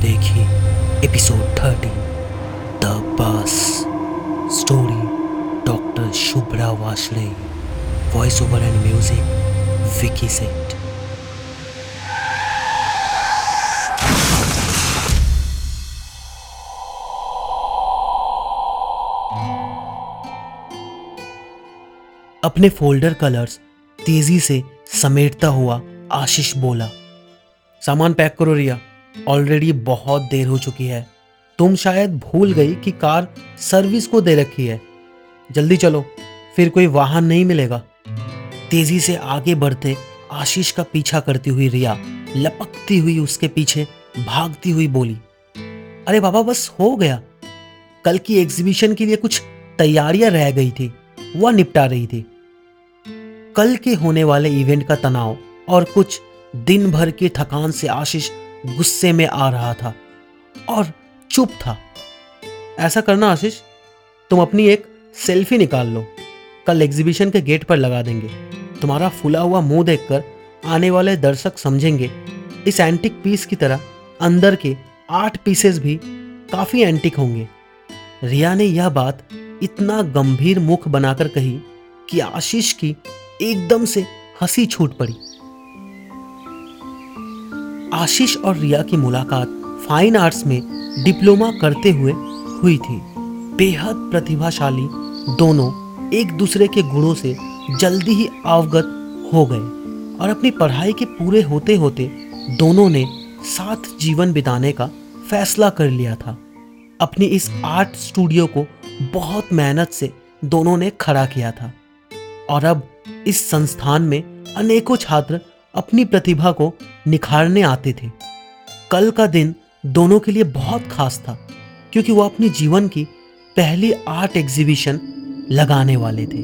देखिए episode thirty the bus story doctor Shubhra Washle voice over and music Vicky set अपने folder colours तेज़ी से समेटता हुआ आशीष बोला, सामान पैक करो रिया। ऑलरेडी बहुत देर हो चुकी है। तुम शायद भूल गई कि कार सर्विस को दे रखी है। जल्दी चलो, फिर कोई वाहन नहीं मिलेगा। तेज़ी से आगे बढ़ते आशीष का पीछा करती हुई रिया लपकती हुई उसके पीछे भागती हुई बोली, अरे बाबा, बस हो गया। कल की एग्जीबिशन के लिए कुछ तैयारियाँ रह गई थी, वह निपटा रही थी। कल के होने वाले इवेंट का तनाव और कुछ दिन भर की थकान से आशीष गुस्से में आ रहा था और चुप था। ऐसा करना आशीष, तुम अपनी एक सेल्फी निकाल लो। कल एग्जीबिशन के गेट पर लगा देंगे। तुम्हारा फूला हुआ मुँह देखकर आने वाले दर्शक समझेंगे। इस एंटिक पीस की तरह अंदर के आठ पीसेस भी काफ़ी एंटिक होंगे। रिया ने यह बात इतना गंभीर मुख बनाकर कही कि आशीष की एकदम से हँसी छूट पड़ी। आशीष और रिया की मुलाकात फाइन आर्ट्स में डिप्लोमा करते हुए हुई थी। बेहद प्रतिभाशाली दोनों एक दूसरे के गुणों से जल्दी ही अवगत हो गए और अपनी पढ़ाई के पूरे होते होते दोनों ने साथ जीवन बिताने का फैसला कर लिया था। अपनी इस आर्ट स्टूडियो को बहुत मेहनत से दोनों ने खड़ा किया था और अब इस संस्थान में अनेकों छात्र अपनी प्रतिभा को निखारने आते थे। कल का दिन दोनों के लिए बहुत खास था, क्योंकि वो अपने जीवन की पहली आर्ट एग्जीबिशन लगाने वाले थे।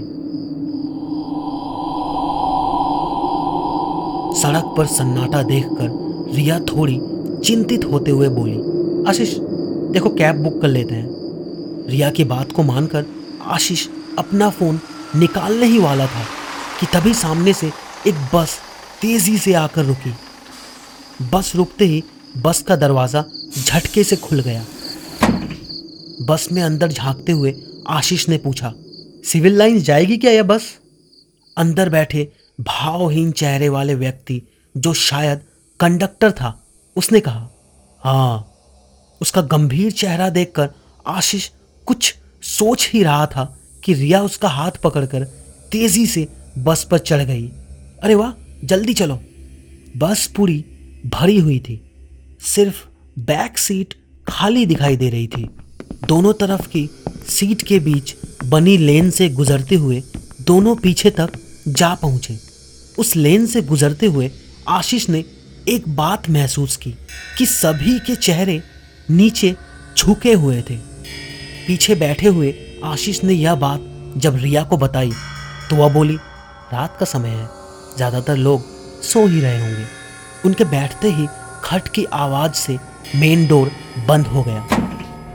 सड़क पर सन्नाटा देखकर रिया थोड़ी चिंतित होते हुए बोली, आशीष, देखो कैब बुक कर लेते हैं। रिया की बात को मानकर आशीष अपना फ़ोन निकालने ही वाला था, कि तभी सामने से एक बस तेज़ी से आकर रुकी। बस रुकते ही बस का दरवाज़ा झटके से खुल गया। बस में अंदर झांकते हुए आशीष ने पूछा, सिविल लाइन जाएगी क्या यह बस? अंदर बैठे भावहीन चेहरे वाले व्यक्ति, जो शायद कंडक्टर था, उसने कहा हाँ। उसका गंभीर चेहरा देखकर आशीष कुछ सोच ही रहा था कि रिया उसका हाथ पकड़कर तेज़ी से बस पर चढ़ गई। अरे वाह, जल्दी चलो। बस पूरी भरी हुई थी। सिर्फ़ बैक सीट खाली दिखाई दे रही थी। दोनों तरफ़ की सीट के बीच बनी लेन से गुजरते हुए दोनों पीछे तक जा पहुँचे। उस लेन से गुजरते हुए आशीष ने एक बात महसूस की कि सभी के चेहरे नीचे झुके हुए थे। पीछे बैठे हुए आशीष ने यह बात जब रिया को बताई तो वह बोली, रात का समय है। ज़्यादातर लोग सो ही रहे होंगे। उनके बैठते ही खट की आवाज़ से मेन डोर बंद हो गया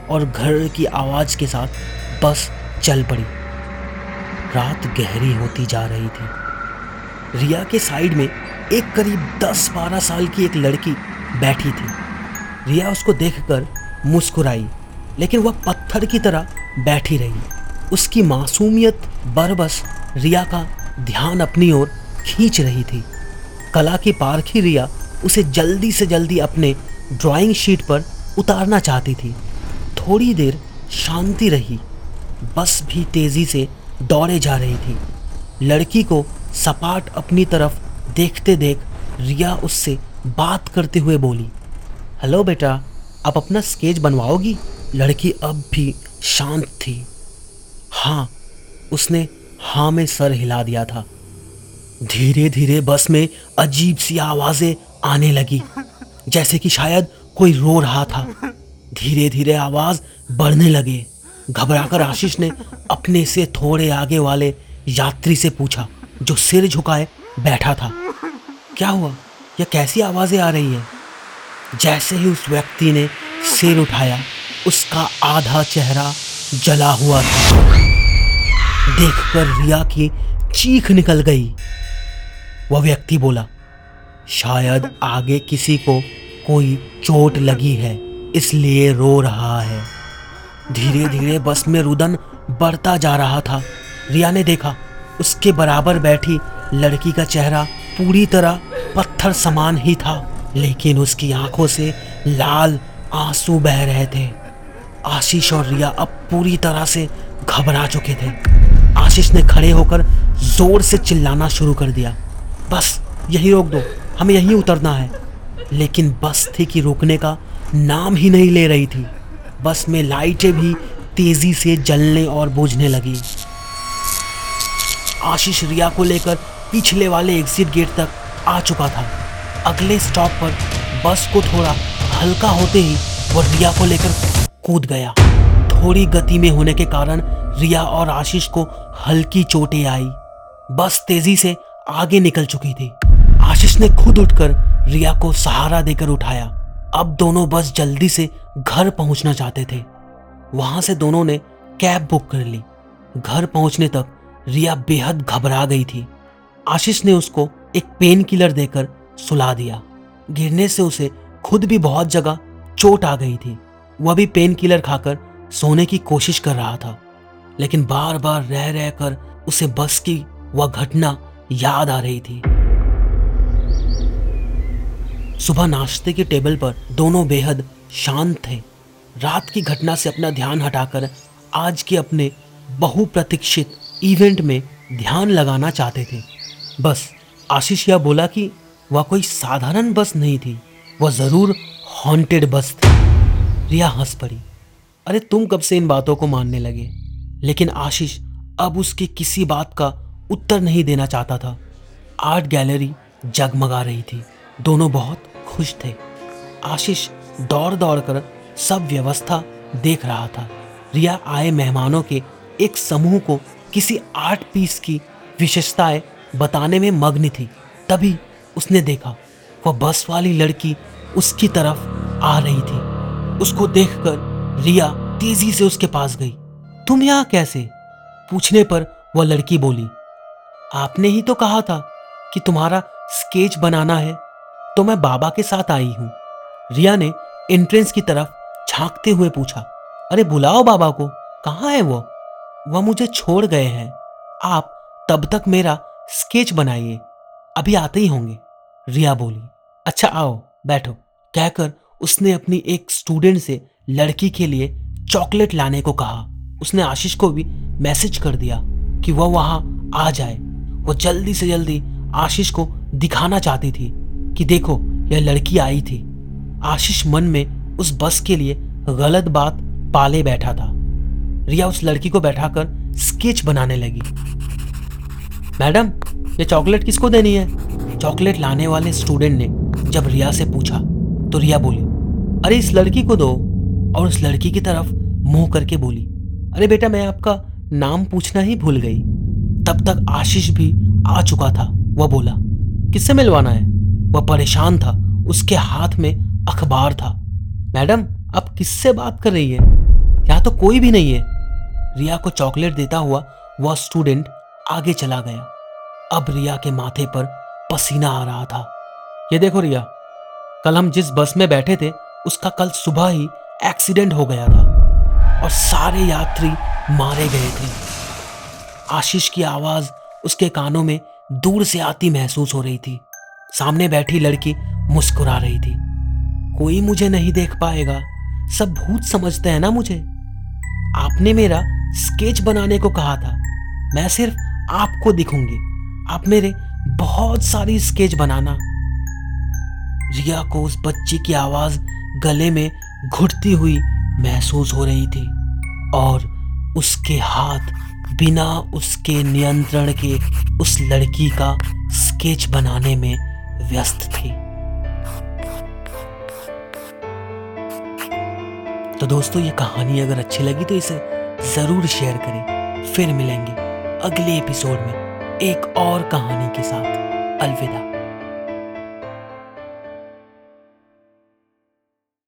और घर की आवाज़ के साथ बस चल पड़ी। रात गहरी होती जा रही थी। रिया के साइड में एक करीब 10-12 साल की एक लड़की बैठी थी। रिया उसको देखकर मुस्कुराई, लेकिन वह पत्थर की तरह बैठी रही। उसकी मासूमियत बरबस रिया का ध्यान अपनी ओर खींच रही थी। कला की पारखी रिया उसे जल्दी से जल्दी अपने ड्राइंग शीट पर उतारना चाहती थी। थोड़ी देर शांति रही। बस भी तेज़ी से दौड़े जा रही थी। लड़की को सपाट अपनी तरफ़ देखते देख रिया उससे बात करते हुए बोली, हेलो बेटा, आप अपना स्केच बनवाओगी? लड़की अब भी शांत थी। हाँ उसने हाँ में सर हिला दिया था। धीरे धीरे बस में अजीब सी आवाज़ें आने लगी, जैसे कि शायद कोई रो रहा था। धीरे धीरे आवाज़ बढ़ने लगे। घबराकर आशीष ने अपने से थोड़े आगे वाले यात्री से पूछा, जो सिर झुकाए बैठा था, क्या हुआ? यह कैसी आवाज़ें आ रही है? जैसे ही उस व्यक्ति ने सिर उठाया, उसका आधा चेहरा जला हुआ था। देखकर रिया की चीख निकल गई। वह व्यक्ति बोला, शायद आगे किसी को कोई चोट लगी है, इसलिए रो रहा है। धीरे धीरे बस में रुदन बढ़ता जा रहा था। रिया ने देखा, उसके बराबर बैठी लड़की का चेहरा पूरी तरह पत्थर समान ही था, लेकिन उसकी आँखों से लाल आँसू बह रहे थे। आशीष और रिया अब पूरी तरह से घबरा चुके थे। आशीष ने खड़े होकर ज़ोर से चिल्लाना शुरू कर दिया। बस, यही रोक दो। हमें यहीं उतरना है। लेकिन बस थी कि रुकने का नाम ही नहीं ले रही थी। बस में लाइटें भी तेज़ी से जलने और बुझने लगी। आशीष रिया को लेकर पिछले वाले एग्जिट गेट तक आ चुका था। अगले स्टॉप पर बस को थोड़ा हल्का होते ही वो रिया को लेकर कूद गया। थोड़ी गति में होने के कारण रिया और आशीष को हल्की चोटें आई। बस तेज़ी से आगे निकल चुकी थी। आशीष ने खुद उठकर रिया को सहारा देकर उठाया। अब दोनों बस जल्दी से घर पहुँचना चाहते थे। वहाँ से दोनों ने कैब बुक कर ली। घर पहुँचने तक रिया बेहद घबरा गई थी। आशीष ने उसको एक पेन किलर देकर सुला दिया। गिरने से उसे खुद भी बहुत जगह चोट आ गई थी। वह भी पेन किलर खाकर सोने की कोशिश कर रहा था। लेकिन बार बार रह रह कर उसे बस की वह घटना याद आ रही थी। सुबह नाश्ते के टेबल पर दोनों बेहद शांत थे। रात की घटना से अपना ध्यान हटाकर आज के अपने बहुप्रतीक्षित इवेंट में ध्यान लगाना चाहते थे। बस आशीष यह बोला कि वह कोई साधारण बस नहीं थी, वह ज़रूर हॉन्टेड बस थी। रिया हंस पड़ी। अरे तुम कब से इन बातों को मानने लगे? लेकिन आशीष, अब उसकी किसी बात का उत्तर नहीं देना चाहता था। आर्ट गैलरी जगमगा रही थी। दोनों बहुत खुश थे। आशीष दौड़ दौड़ कर सब व्यवस्था देख रहा था। रिया आए मेहमानों के एक समूह को किसी आर्ट पीस की विशेषताएँ बताने में मग्न थी। तभी उसने देखा, वह बस वाली लड़की उसकी तरफ़ आ रही थी। उसको देखकर रिया तेज़ी से उसके पास गई। तुम यहाँ कैसे? पूछने पर वह लड़की बोली आपने ही तो कहा था कि तुम्हारा स्केच बनाना है तो मैं बाबा के साथ आई हूँ। रिया ने एंट्रेंस की तरफ़ झांकते हुए पूछा, अरे बुलाओ बाबा को, कहाँ है वो? वह मुझे छोड़ गए हैं। आप तब तक मेरा स्केच बनाइए, अभी आते ही होंगे। रिया बोली अच्छा आओ, बैठो। कहकर उसने अपनी एक स्टूडेंट से लड़की के लिए चॉकलेट लाने को कहा। उसने आशीष को भी मैसेज कर दिया कि वह वहाँ आ जाए। वो जल्दी से जल्दी आशीष को दिखाना चाहती थी कि देखो, यह लड़की आई थी। आशीष मन में उस बस के लिए गलत बात पाले बैठा था। रिया उस लड़की को बैठाकर स्केच बनाने लगी। मैडम, ये चॉकलेट किसको देनी है? चॉकलेट लाने वाले स्टूडेंट ने जब रिया से पूछा तो रिया बोली, अरे, इस लड़की को दो। और उस लड़की की तरफ़ मुँह करके बोली, अरे बेटा, मैं आपका नाम पूछना ही भूल गई। तब तक आशीष भी आ चुका था। वह बोला, किससे मिलवाना है? वह परेशान था। उसके हाथ में अखबार था। मैडम, आप किससे बात कर रही है? यहाँ तो कोई भी नहीं है। रिया को चॉकलेट देता हुआ वह स्टूडेंट आगे चला गया। अब रिया के माथे पर पसीना आ रहा था। ये देखो रिया, कल हम जिस बस में बैठे थे, उसका कल सुबह ही एक्सीडेंट हो गया था और सारे यात्री मारे गए थे। आशीष की आवाज़ उसके कानों में दूर से आती महसूस हो रही थी। सामने बैठी लड़की मुस्कुरा रही थी। कोई मुझे नहीं देख पाएगा। सब भूत समझते हैं ना मुझे? आपने मेरा स्केच बनाने को कहा था। मैं सिर्फ़ आपको दिखूँगी। आप मेरे बहुत सारी स्केच बनाना। रिया को उस बच्ची की आवाज़ गले में घुटती हुई महसूस हो रही थी और उसके हाथ बिना उसके नियंत्रण के उस लड़की का स्केच बनाने में व्यस्त थी। तो दोस्तों, ये कहानी अगर अच्छी लगी तो इसे ज़रूर शेयर करें। फिर मिलेंगे अगले एपिसोड में एक और कहानी के साथ। अलविदा।